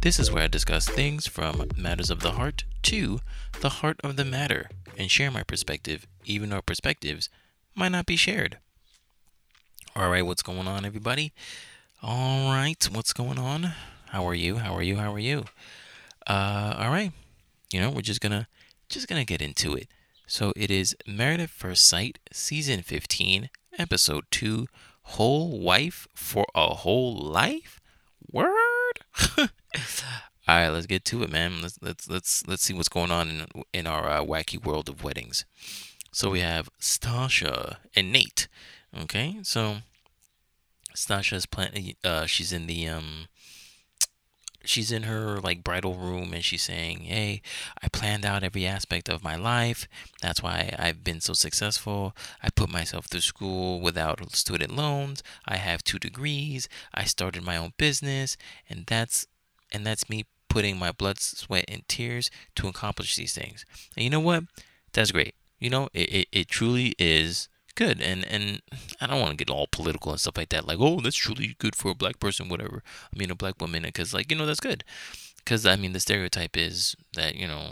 This is where I discuss things from matters of the heart to the heart of the matter and share my perspective, even though perspectives might not be shared. All right, what's going on, everybody? All right, what's going on? How are you? How are you? How are you? Uh, all right, you know, we're just gonna just gonna get into it. So it is Married at First Sight, season 15, episode 2, Whole Wife for a Whole Life? Word? All right, let's get to it, man. Let's let's let's let's see what's going on in in our uh, wacky world of weddings. So we have Stasha and Nate. Okay, so Stasha's plan. Uh, she's in the um she's in her like bridal room and she's saying, "Hey, I planned out every aspect of my life. That's why I've been so successful. I put myself through school without student loans. I have 2 degrees. I started my own business, and that's and that's me putting my blood, sweat and tears to accomplish these things." And you know what? That's great. You know, it it, it truly is good and and i don't want to get all political and stuff like that like oh that's truly good for a black person whatever i mean a black woman because like you know that's good because i mean the stereotype is that you know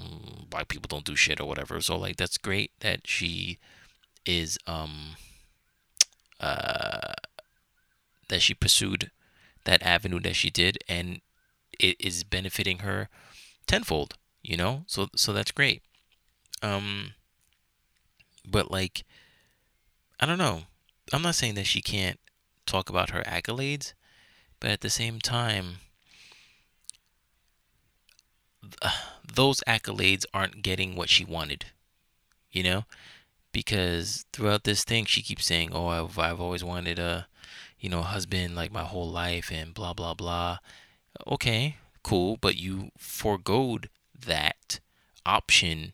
black people don't do shit or whatever so like that's great that she is um uh that she pursued that avenue that she did and it is benefiting her tenfold you know so so that's great um but like I don't know. I'm not saying that she can't talk about her accolades, but at the same time, those accolades aren't getting what she wanted, you know? Because throughout this thing, she keeps saying, "Oh, I've I've always wanted a, you know, husband like my whole life," and blah blah blah. Okay, cool, but you foregoed that option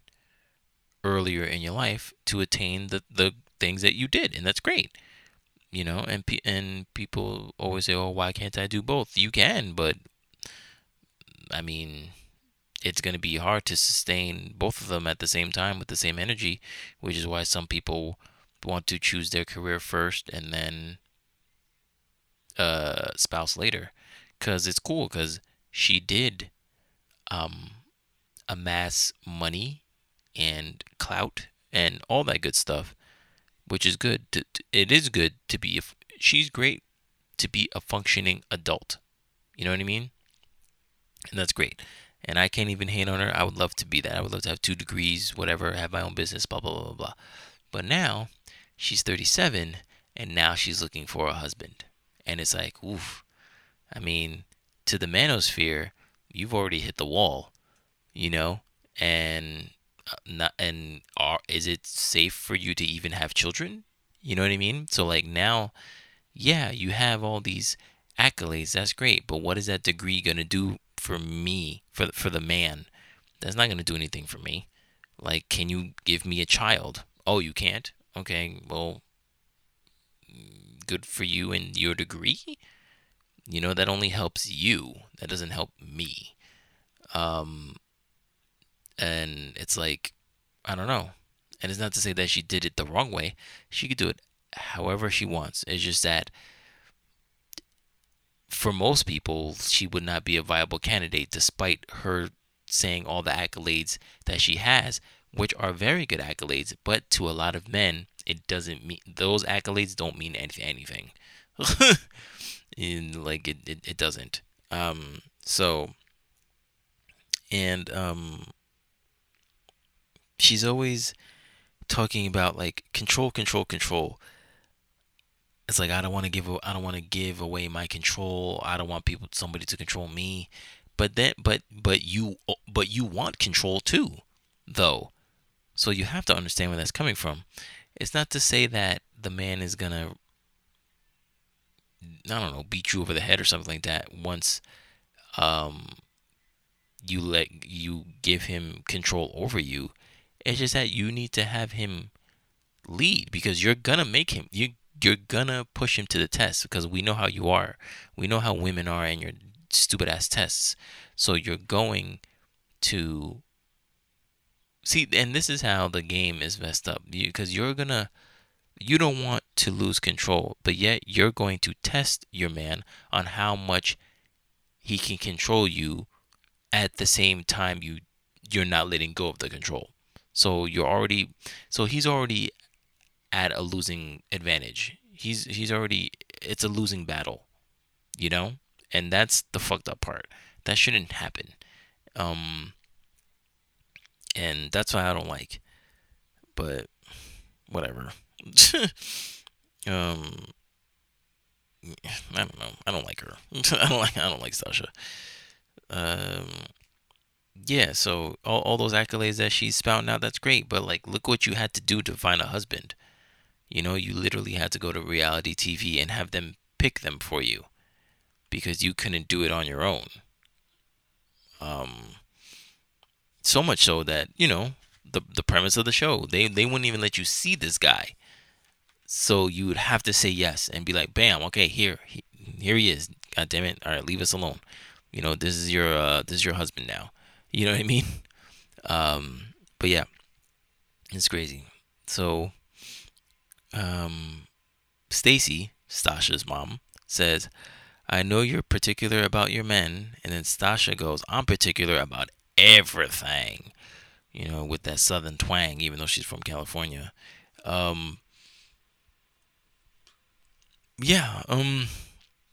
earlier in your life to attain the the things that you did, and that's great. You know, and and people always say, "Oh, why can't I do both?" You can, but I mean, it's going to be hard to sustain both of them at the same time with the same energy, which is why some people want to choose their career first and then uh spouse later cuz it's cool cuz she did um amass money and clout and all that good stuff which is good. To, to, it is good to be. She's great to be a functioning adult. You know what I mean? And that's great. And I can't even hate on her. I would love to be that. I would love to have two degrees, whatever, have my own business, blah blah blah blah. But now she's 37, and now she's looking for a husband. And it's like, oof. I mean, to the manosphere, you've already hit the wall, you know, and uh, not and are is it safe for you to even have children? You know what I mean? So like now, yeah, you have all these accolades. That's great, but what is that degree gonna do for me for for the man? That's not gonna do anything for me. Like, can you give me a child? Oh, you can't. Okay, well, mm, good for you and your degree. You know that only helps you. That doesn't help me. Um, and it's like I don't know. And it's not to say that she did it the wrong way. She could do it however she wants. It's just that for most people, she would not be a viable candidate despite her saying all the accolades that she has, which are very good accolades. But to a lot of men, it doesn't mean those accolades don't mean anything. In like it, it, it doesn't. Um, so, and um, she's always talking about like control, control, control. It's like I don't want to give I don't want to give away my control. I don't want people somebody to control me. But then but but you but you want control too, though. So you have to understand where that's coming from. It's not to say that the man is gonna I don't know, beat you over the head or something like that once um you let you give him control over you it's just that you need to have him lead because you're gonna make him you you're gonna push him to the test because we know how you are. We know how women are and your stupid ass tests. So you're going to see and this is how the game is messed up because you, are gonna you don't want to lose control, but yet you're going to test your man on how much he can control you at the same time you you're not letting go of the control. So you're already so he's already at a losing advantage. He's he's already it's a losing battle. You know? And that's the fucked up part. That shouldn't happen. Um and that's why I don't like. But. um I don't know. I don't like her. I don't like I don't like Stasha. Um yeah, so all, all those accolades that she's spouting out, that's great. But like, look what you had to do to find a husband. You know, you literally had to go to reality TV and have them pick them for you because you couldn't do it on your own. Um, so much so that you know the the premise of the show, they they wouldn't even let you see this guy. So you would have to say yes and be like, "Bam, okay, here, he, here he is. God damn it! All right, leave us alone. You know, this is your uh, this is your husband now." You know what I mean? Um, but yeah, it's crazy. So, um, Stacy, Stasha's mom, says, I know you're particular about your men. And then Stasha goes, I'm particular about everything. You know, with that southern twang, even though she's from California. Um, yeah, um,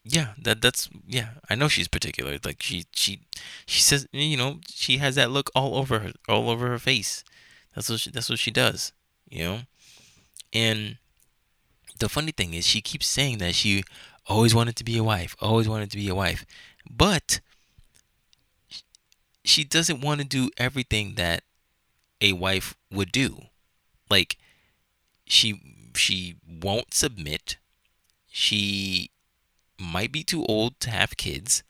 yeah that that's yeah i know she's particular like she she she says you know she has that look all over her all over her face. That's what she, that's what she does you know? And the funny thing is she keeps saying that she always wanted to be a wife always wanted to be a wife but she doesn't want to do everything that a wife would do. Like she she won't submit she might be too old to have kids.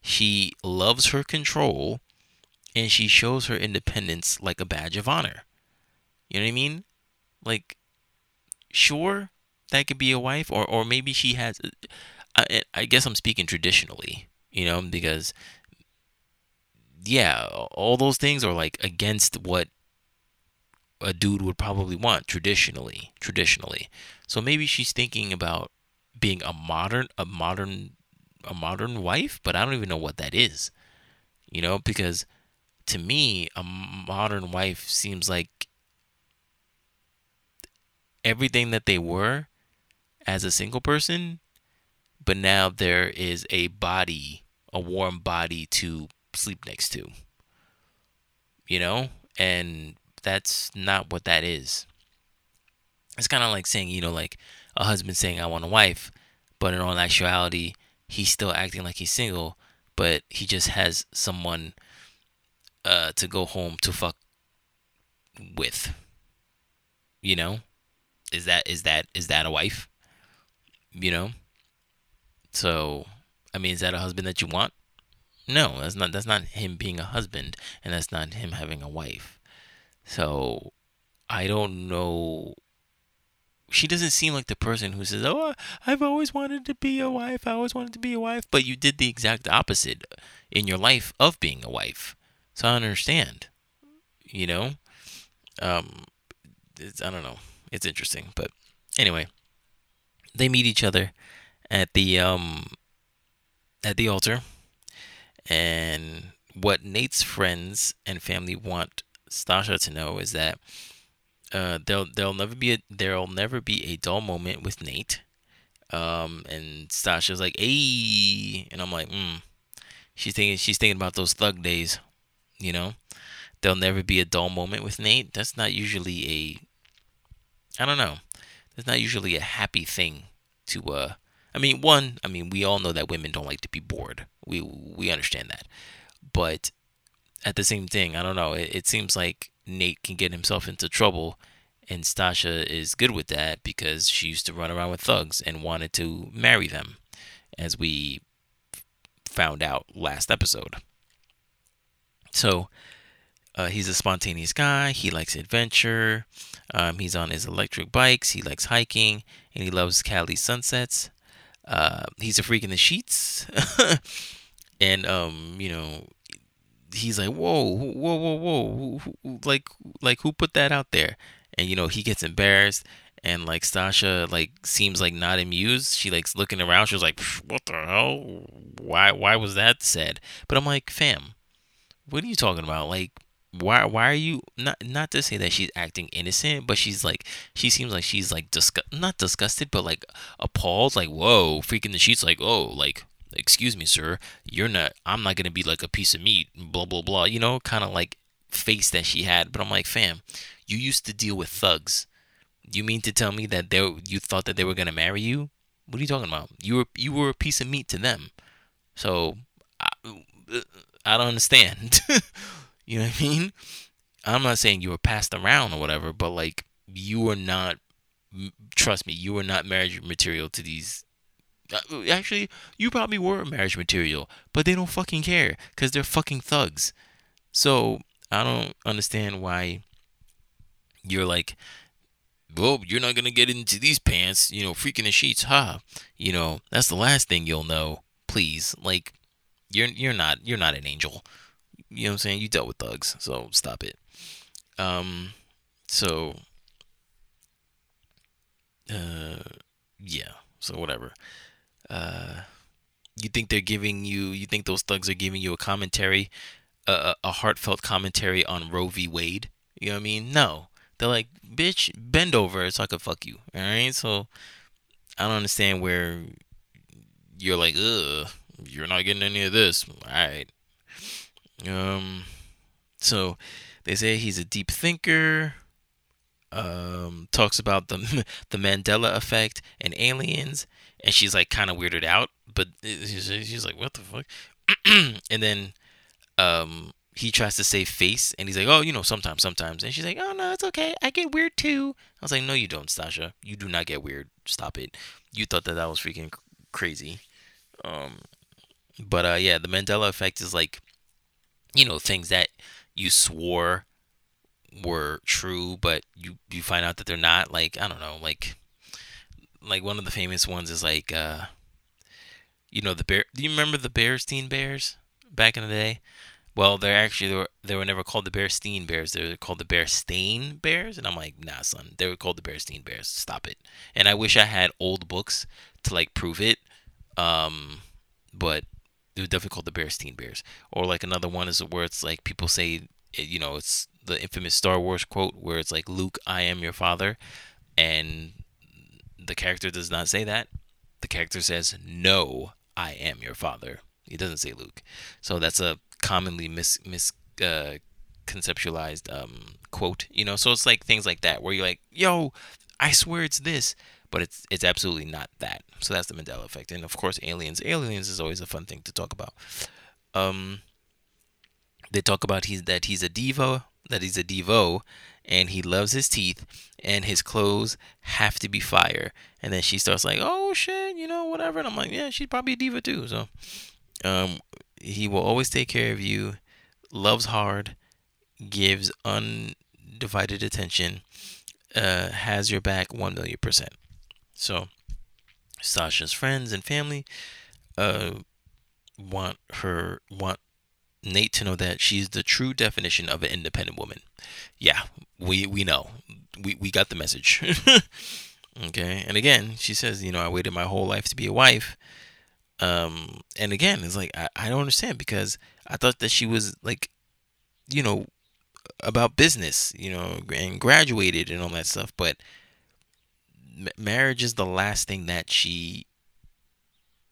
She loves her control and she shows her independence like a badge of honor. You know what I mean? Like, sure, that could be a wife, or, or maybe she has. Uh, I, I guess I'm speaking traditionally, you know, because, yeah, all those things are like against what a dude would probably want traditionally. Traditionally. So maybe she's thinking about being a modern a modern a modern wife, but I don't even know what that is. You know, because to me, a modern wife seems like everything that they were as a single person, but now there is a body, a warm body to sleep next to. You know? And that's not what that is. It's kind of like saying, you know, like a husband saying, I want a wife, but in all actuality, he's still acting like he's single, but he just has someone uh, to go home to fuck with. You know? Is that is that is that a wife? You know? So, I mean, is that a husband that you want? No, that's not that's not him being a husband and that's not him having a wife. So, I don't know she doesn't seem like the person who says, "Oh, I've always wanted to be a wife. I always wanted to be a wife," but you did the exact opposite in your life of being a wife. So I understand. You know, um, I don't know. It's interesting, but anyway, they meet each other at the um at the altar, and what Nate's friends and family want Stasha to know is that uh, there'll there'll never be a there'll never be a dull moment with Nate. Um, and Stasha's like, "Hey," and I'm like, "Hmm." She's thinking she's thinking about those thug days, you know. There'll never be a dull moment with Nate. That's not usually a. I don't know. That's not usually a happy thing to. Uh, I mean, one. I mean, we all know that women don't like to be bored. We we understand that, but at the same thing, I don't know. It, it seems like Nate can get himself into trouble. And Stasha is good with that because she used to run around with thugs and wanted to marry them, as we found out last episode. So uh, he's a spontaneous guy. He likes adventure. Um, he's on his electric bikes. He likes hiking, and he loves Cali sunsets. Uh, he's a freak in the sheets, and um, you know he's like, whoa, whoa, whoa, whoa, who, who, like, like who put that out there? And you know, he gets embarrassed, and like Stasha like seems like not amused. She likes looking around. She was like, "What the hell? Why? Why was that said?" But I'm like, "Fam, what are you talking about? Like, why? Why are you not? Not to say that she's acting innocent, but she's like, she seems like she's like disgust, not disgusted, but like appalled. Like, whoa, freaking the sheets. Like, oh, like." Excuse me, sir. You're not. I'm not gonna be like a piece of meat. Blah blah blah. You know, kind of like face that she had. But I'm like, fam, you used to deal with thugs you mean to tell me that they you thought that they were gonna marry you? What are you talking about? You were you were a piece of meat to them. So I, I don't understand. you know what I mean? I'm not saying you were passed around or whatever, but like you were not. Trust me, you were not marriage material to these. Uh, actually, you probably were marriage material, but they don't fucking care because they're fucking thugs. So I don't understand why you're like well, you're not gonna get into these pants, you know, freaking the sheets. Huh? You know, that's the last thing you'll know. Please, like, you're you're not you're not an angel. You know what I'm saying? You dealt with thugs, so stop it. Um, so, uh, yeah. So whatever. Uh, you think they're giving you? You think those thugs are giving you a commentary, a, a heartfelt commentary on Roe v. Wade? You know what I mean? No they're like, bitch, bend over so I could fuck you. All right. So I don't understand where you're like, ugh, you're not getting any of this. All right. Um. So they say he's a deep thinker. Um, talks about the the Mandela effect and aliens, and she's like kind of weirded out, but she's like, what the fuck? and then, um, he tries to save face and he's like, oh, you know, sometimes, sometimes. And she's like, oh, no, it's okay. I get weird too. I was like, no, you don't, Stasha. You do not get weird. Stop it. You thought that that was freaking crazy. Um, but uh, yeah, the Mandela effect is like, you know, things that you swore were true, but you you find out that they're not. Like I don't know, like like one of the famous ones is like, uh, you know, the bear. Do you remember the Bearstein Bears back in the day? Well, they're actually they were, they were never called the Bearstein Bears. They were called the Bearstain Bears, and I'm like, nah, son. They were called the Bearstein Bears. Stop it. And I wish I had old books to like prove it. Um, but they were definitely called the Bearstein Bears. Or like another one is where it's like people say, you know, it's the infamous Star Wars quote where it's like, Luke, I am your father, and the character does not say that. The character says, No, I am your father. He doesn't say Luke. So that's a commonly mis mis uh, conceptualized um, quote. You know, so it's like things like that where you're like, "Yo, I swear it's this," but it's it's absolutely not that. So that's the Mandela effect, and of course, aliens. Aliens is always a fun thing to talk about. Um, they talk about he's that he's a devo, that he's a devo, and he loves his teeth, and his clothes have to be fire. And then she starts like, "Oh shit, you know, whatever." And I'm like, "Yeah, she's probably a diva too." So, um, he will always take care of you, loves hard, gives undivided attention, uh, has your back 1 million percent. So, Sasha's friends and family uh, want her, want Nate to know that she's the true definition of an independent woman. Yeah, we, we know. We, we got the message. okay. And again, she says, you know, I waited my whole life to be a wife um, and again, it's like I, I don't understand because I thought that she was like, you know, about business, you know, and graduated and all that stuff. But m- marriage is the last thing that she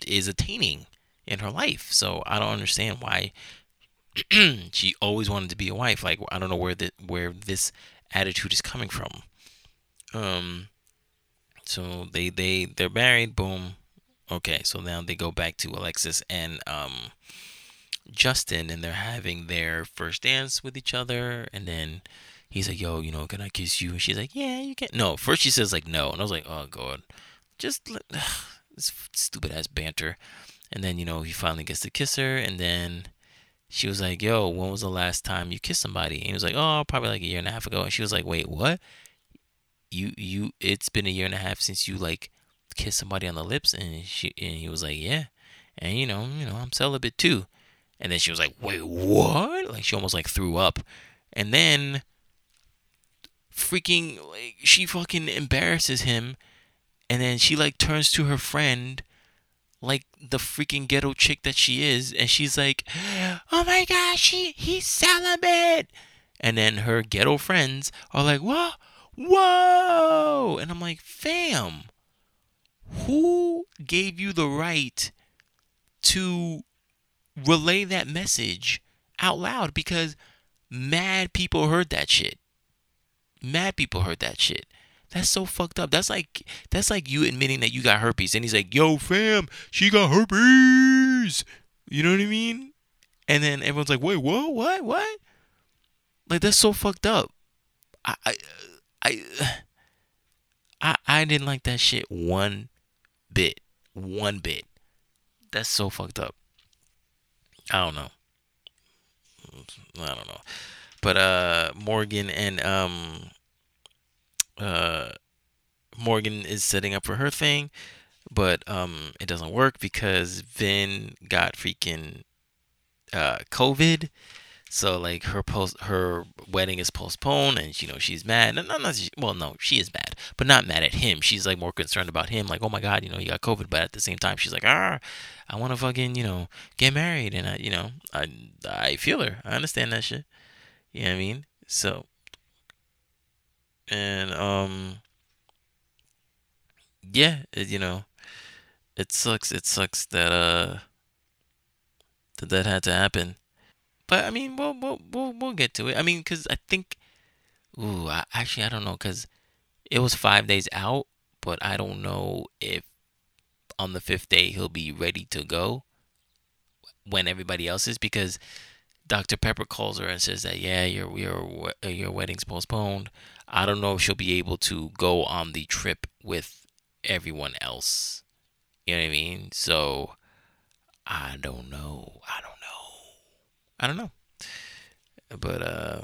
is attaining in her life. So I don't understand why she always wanted to be a wife. Like I don't know where the where this attitude is coming from. Um. So they they they're married. Boom. Okay, so now they go back to Alexis and um, Justin, and they're having their first dance with each other, and then he's like, "Yo, you know, can I kiss you?" And she's like, "Yeah, you can." No, first she says like no, and I was like, "Oh god, just let, ugh, this stupid ass banter." And then you know he finally gets to kiss her, and then she was like, "Yo, when was the last time you kissed somebody?" And he was like, "Oh, probably like a year and a half ago." And she was like, "Wait, what? You you? It's been a year and a half since you like." kissed somebody on the lips and she and he was like yeah and you know you know i'm celibate too and then she was like wait what like she almost like threw up and then freaking like she fucking embarrasses him and then she like turns to her friend like the freaking ghetto chick that she is and she's like oh my gosh she he's celibate! And then her ghetto friends are like whoa whoa! And i'm like fam who gave you the right to relay that message out loud? Because mad people heard that shit. Mad people heard that shit that's so fucked up. That's like that's like you admitting that you got herpes, and he's like, "Yo, fam, she got herpes." You know what I mean? And then everyone's like, "Wait, what? What? What?" Like that's so fucked up. I, I, I, I, I didn't like that shit one bit. One bit. That's so fucked up. I don't know. I don't know. But uh Morgan and um uh, Morgan is setting up for her thing, but um, it doesn't work because Binh got freaking uh, COVID. So like her post her wedding is postponed, and you know she's mad. And not, not, well, no, she is mad, but not mad at him. She's like more concerned about him. Like, oh my god, you know he got COVID. But at the same time, she's like, ah, I want to fucking you know get married, and I you know I I feel her. I understand that shit. You know what I mean? So and um yeah it, you know it sucks it sucks that uh that that had to happen but i mean we'll we'll we'll, we'll get to it i mean because i think ooh I, actually i don't know because it was five days out but i don't know if on the fifth day he'll be ready to go when everybody else is because Dr. Pepper calls her and says that yeah, your your your wedding's postponed. I don't know if she'll be able to go on the trip with everyone else. You know what I mean? So I don't know. I don't know. I don't know. But uh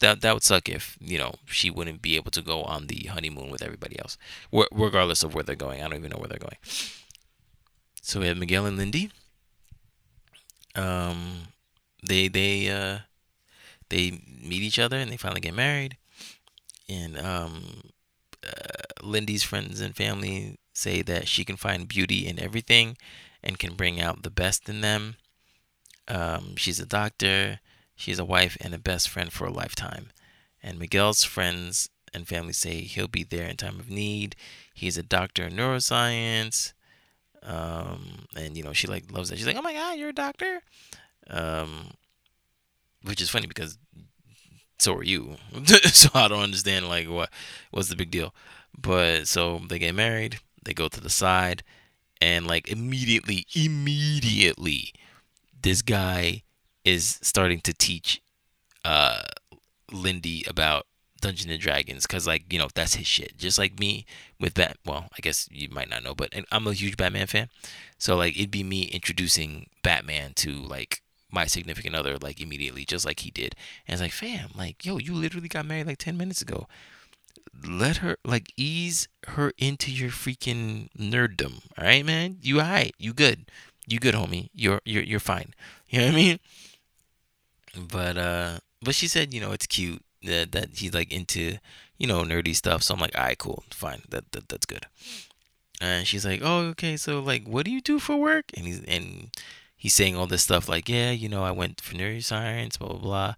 that that would suck if you know she wouldn't be able to go on the honeymoon with everybody else, regardless of where they're going. I don't even know where they're going. So we have Miguel and Lindy. Um, they they uh they meet each other and they finally get married and um uh, Lindy's friends and family say that she can find beauty in everything and can bring out the best in them. Um, she's a doctor, she's a wife, and a best friend for a lifetime. And Miguel's friends and family say he'll be there in time of need. He's a doctor in neuroscience. Um, and you know, she like loves that. She's like, "Oh my god, you're a doctor." Um, which is funny because so are you. so I don't understand like what what's the big deal. But so they get married, they go to the side, and like immediately, immediately, this guy is starting to teach uh Lindy about Dungeons and Dragons because like you know that's his shit. Just like me with Bat. Well, I guess you might not know, but I'm a huge Batman fan. So like it'd be me introducing Batman to like my significant other like immediately, just like he did. And it's like, fam, like, yo, you literally got married like 10 minutes ago. Let her like ease her into your freaking nerddom. All right, man. You alright. You good. You good, homie. You're you're you're fine. You know what I mean? But uh but she said, you know, it's cute that that he's like into, you know, nerdy stuff. So I'm like, all right, cool, fine. That, that that's good. And she's like, oh, okay. So like, what do you do for work? And he's and he's saying all this stuff like, yeah, you know, I went for neuroscience, blah blah blah.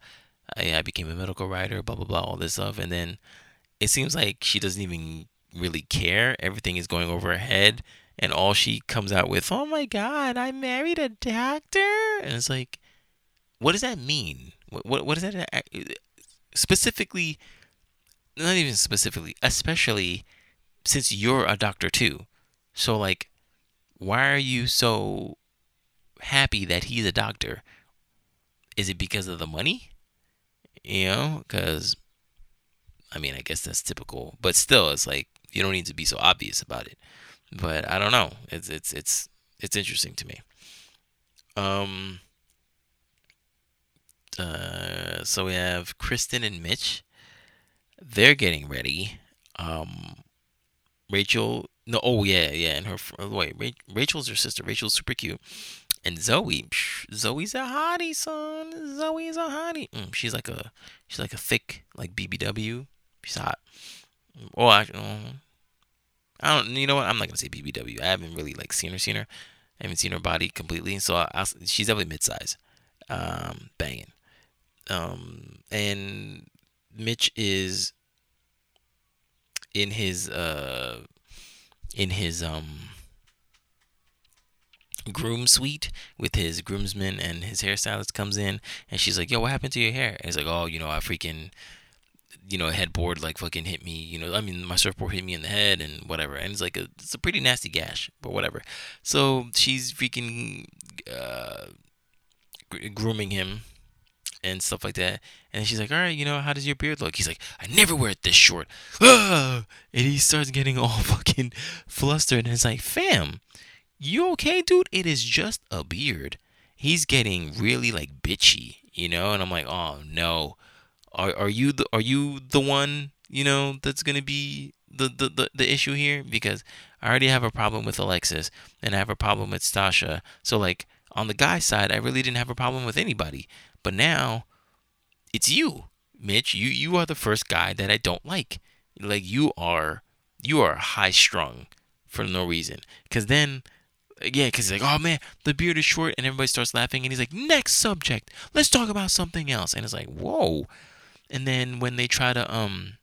I, I became a medical writer, blah blah blah, all this stuff, and then it seems like she doesn't even really care. Everything is going over her head, and all she comes out with, "Oh my God, I married a doctor," and it's like, what does that mean? What what, what does that uh, specifically? Not even specifically, especially since you're a doctor too. So like, why are you so happy that he's a doctor. Is it because of the money? You know, because I mean, I guess that's typical, but still, it's like you don't need to be so obvious about it. But I don't know. It's it's it's it's interesting to me. Um. Uh, so we have Kristen and Mitch. They're getting ready. Um, Rachel. No, oh yeah, yeah, and her wait, Rachel's her sister. Rachel's super cute. And Zoe, psh, Zoe's a hottie, son. Zoe's a hottie. Mm, she's like a she's like a thick like BBW. She's hot. Well, actually, I don't. You know what? I'm not gonna say BBW. I haven't really like seen her, seen her. I haven't seen her body completely, so I, I, she's definitely mid-size, um, banging. Um, and Mitch is in his uh in his um groom suite with his groomsmen and his hairstylist comes in and she's like, "Yo, what happened to your hair?" And he's like, "Oh, you know, I freaking you know, headboard like fucking hit me, you know, I mean, my surfboard hit me in the head and whatever. And it's like a, it's a pretty nasty gash, but whatever. So she's freaking uh, grooming him and stuff like that. And she's like, all right, you know, how does your beard look? He's like, I never wear it this short. Ah! And he starts getting all fucking flustered. And it's like, fam, you okay, dude? It is just a beard. He's getting really like bitchy, you know? And I'm like, oh no are are you the are you the one you know that's gonna be the, the, the, the issue here because I already have a problem with Alexis and I have a problem with Stasha. So like on the guy side, I really didn't have a problem with anybody. But now it's you, Mitch. You you are the first guy that I don't like. Like you are you are high strung for no reason. Cause then yeah, because he's like, oh man, the beard is short, and everybody starts laughing, and he's like, next subject, let's talk about something else, and it's like, whoa, and then when they try to um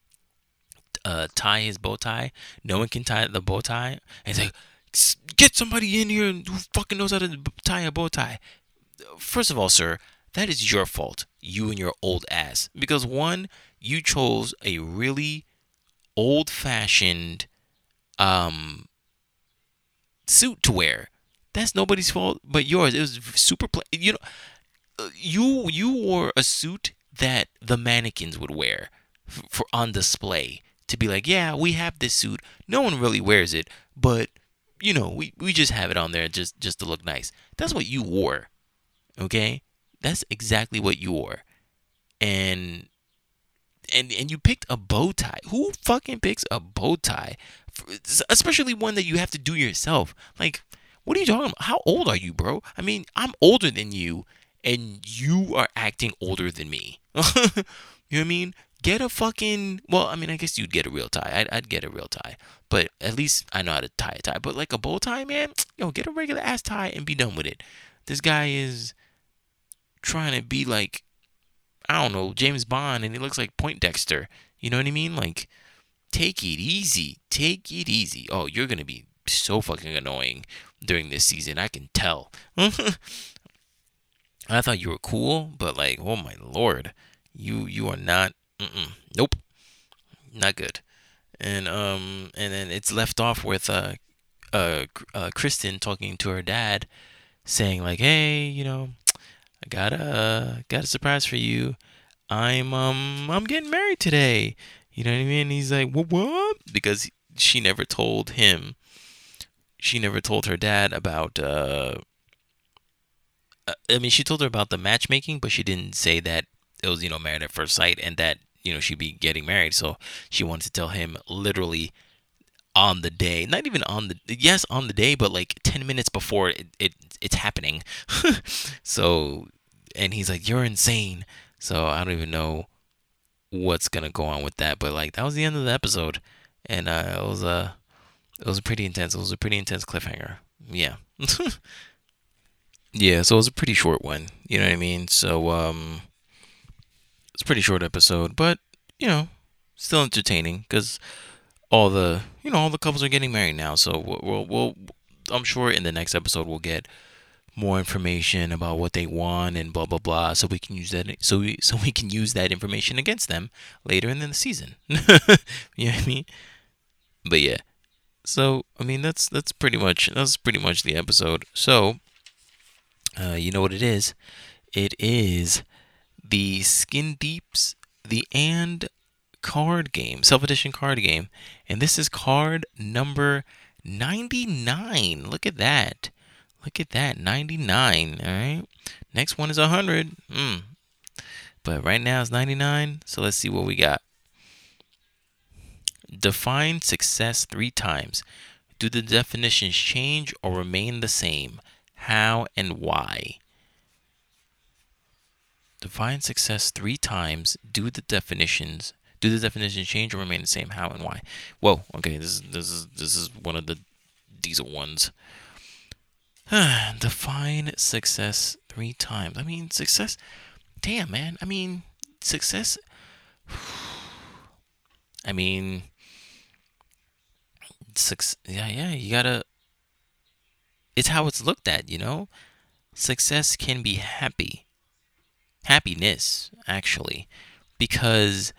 uh, tie his bow tie, no one can tie the bow tie. And he's like, get somebody in here who fucking knows how to tie a bow tie. First of all, sir, that is your fault. You and your old ass. Because one, you chose a really old fashioned um suit to wear. That's nobody's fault but yours. It was super pla- you know you you wore a suit that the mannequins would wear for on display to be like, yeah, we have this suit. No one really wears it, but you know, we, we just have it on there just just to look nice. That's what you wore. Okay? That's exactly what you wore. And and and you picked a bow tie. Who fucking picks a bow tie? Especially one that you have to do yourself. Like, what are you talking about? How old are you, bro? I mean, I'm older than you and you are acting older than me. you know what I mean? Get a fucking well, I mean, I guess you'd get a real tie. I'd, I'd get a real tie, but at least I know how to tie a tie. But like a bow tie, man, yo, get a regular ass tie and be done with it. This guy is trying to be like, I don't know, James Bond, and he looks like Poindexter. You know what I mean? Like, take it easy. Take it easy. Oh, you're gonna be so fucking annoying during this season. I can tell. I thought you were cool, but like, oh my lord, you you are not. nope, not good. And um, and then it's left off with uh, uh, uh, Kristen talking to her dad, saying like, hey, you know, I got a got a surprise for you. I'm um I'm getting married today. You know what I mean? He's like, what what? Because she never told him. She never told her dad about uh uh, I mean, she told her about the matchmaking, but she didn't say that it was, you know, married at first sight and that, you know, she'd be getting married. So she wanted to tell him literally on the day, not even on the, yes, on the day, but like 10 minutes before it, it it's happening. so, and he's like, you're insane. So I don't even know what's to go on with that. But like, that was the end of the episode. And uh, it was, uh, it was pretty intense. It was a pretty intense cliffhanger. Yeah. Yeah, so it was a pretty short one. You know what I mean? So um, it's a pretty short episode, but you know, still entertaining because all the you know all the couples are getting married now. So we'll, we'll, we'll I'm sure in the next episode we'll get more information about what they want and blah blah blah so we can use that so we so we can use that information against them later in the season you know what i mean but yeah so i mean that's that's pretty much that's pretty much the episode so uh, you know what it is? It is the Skin Deeps, the And card game, self edition card game. And this is card number 99. Look at that. Look at that. 99. All right. Next one is 100. Mm. But right now it's 99. So let's see what we got. Define success three times. Do the definitions change or remain the same? how, and why. Define success three times. Do the definitions. Do the definitions change or remain the same? How and why? Whoa. Okay. This is this is this is one of the diesel ones. Define success three times. I mean, success. Damn, man. I mean, success. I mean, success. Yeah, yeah. You gotta. It's how it's looked at, you know. Success can be happy. Happiness, actually, because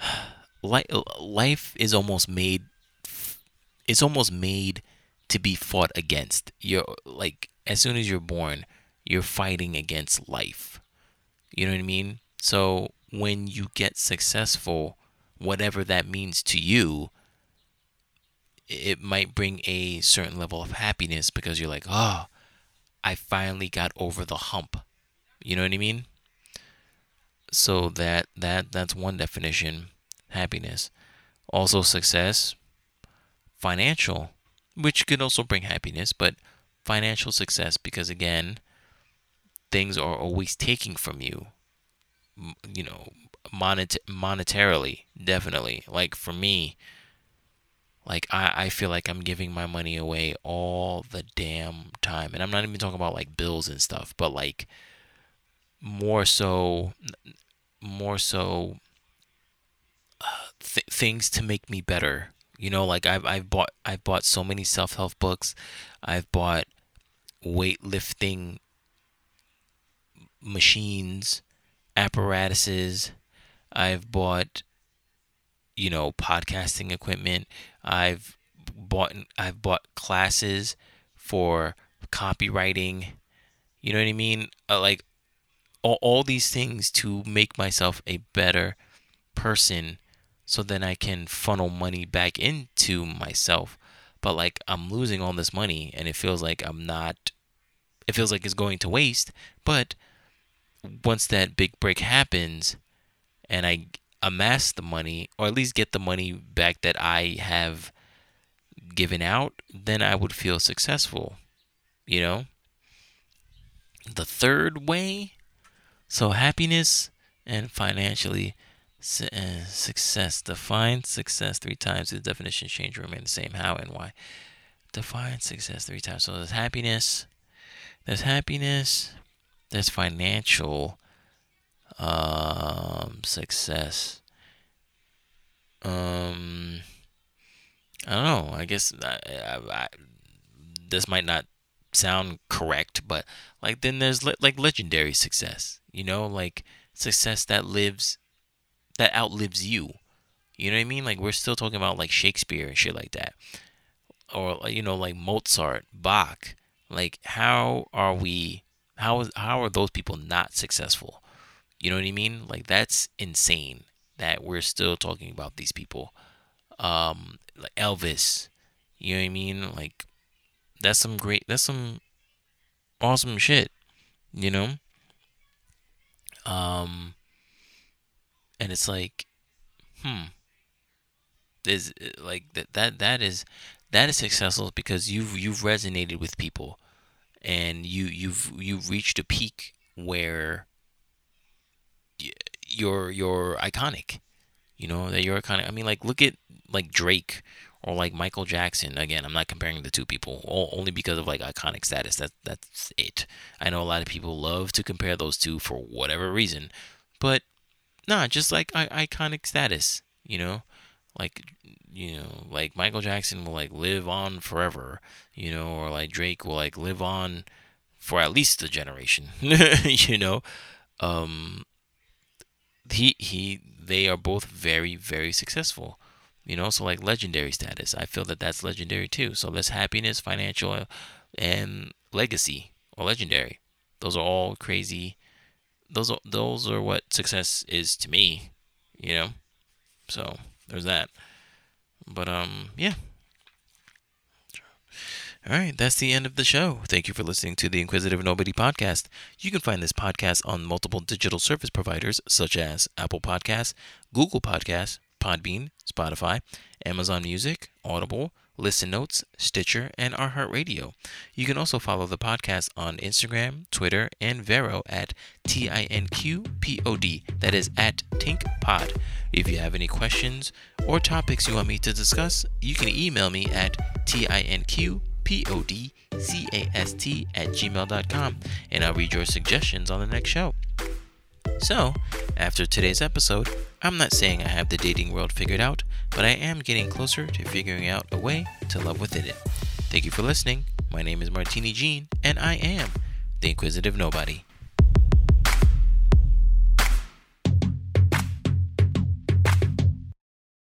life is almost made. It's almost made to be fought against. You're like as soon as you're born, you're fighting against life. You know what I mean? So when you get successful, whatever that means to you, it might bring a certain level of happiness because you're like, oh, I finally got over the hump. You know what I mean? So that that that's one definition, happiness. Also success, financial which could also bring happiness, but financial success because again, things are always taking from you. You know, monet- monetarily, definitely. Like for me, like I, I feel like I'm giving my money away all the damn time. And I'm not even talking about like bills and stuff, but like more so more so uh, th- things to make me better you know, like I've I've bought I've bought so many self help books. I've bought weightlifting machines, apparatuses. I've bought you know podcasting equipment. I've bought I've bought classes for copywriting. You know what I mean? Uh, like all, all these things to make myself a better person so then I can funnel money back into myself. But like I'm losing all this money and it feels like I'm not it feels like it's going to waste, but once that big break happens and I amass the money or at least get the money back that I have given out, then I would feel successful, you know? The third way, so happiness and financially success. Define success three times. The definition change remain the same. How and why? Define success three times. So there's happiness. There's happiness. There's financial um, success. Um, I don't know. I guess I, I, I, this might not sound correct, but like then there's le- like legendary success. You know, like success that lives that outlives you. You know what I mean? Like we're still talking about like Shakespeare and shit like that. Or you know like Mozart, Bach. Like how are we how is how are those people not successful? You know what I mean? Like that's insane that we're still talking about these people. Um like Elvis. You know what I mean? Like that's some great that's some awesome shit, you know? Um and it's like, hmm, is like that that that is that is successful because you've you've resonated with people, and you you've you've reached a peak where you're you're iconic, you know that you're iconic. I mean, like look at like Drake or like Michael Jackson. Again, I'm not comparing the two people only because of like iconic status. That that's it. I know a lot of people love to compare those two for whatever reason, but Nah, just like iconic status, you know, like you know, like Michael Jackson will like live on forever, you know, or like Drake will like live on for at least a generation, you know. Um, he he, they are both very very successful, you know. So like legendary status, I feel that that's legendary too. So there's happiness, financial, and legacy or legendary. Those are all crazy those those are what success is to me, you know. So there's that. But um, yeah. All right, that's the end of the show. Thank you for listening to the Inquisitive Nobody podcast. You can find this podcast on multiple digital service providers such as Apple Podcasts, Google Podcasts, Podbean, Spotify, Amazon Music, Audible, Listen Notes, Stitcher, and iHeartRadio. You can also follow the podcast on Instagram, Twitter, and Vero at T-I-N-Q-P-O-D. That is at Tinqpod. If you have any questions or topics you want me to discuss, you can email me at T-I-N-Q P-O-D-C-A-S-T at gmail.com and I'll read your suggestions on the next show. So, after today's episode, I'm not saying I have the dating world figured out, but I am getting closer to figuring out a way to love within it. Thank you for listening. My name is Martini Jean, and I am the Inquisitive Nobody.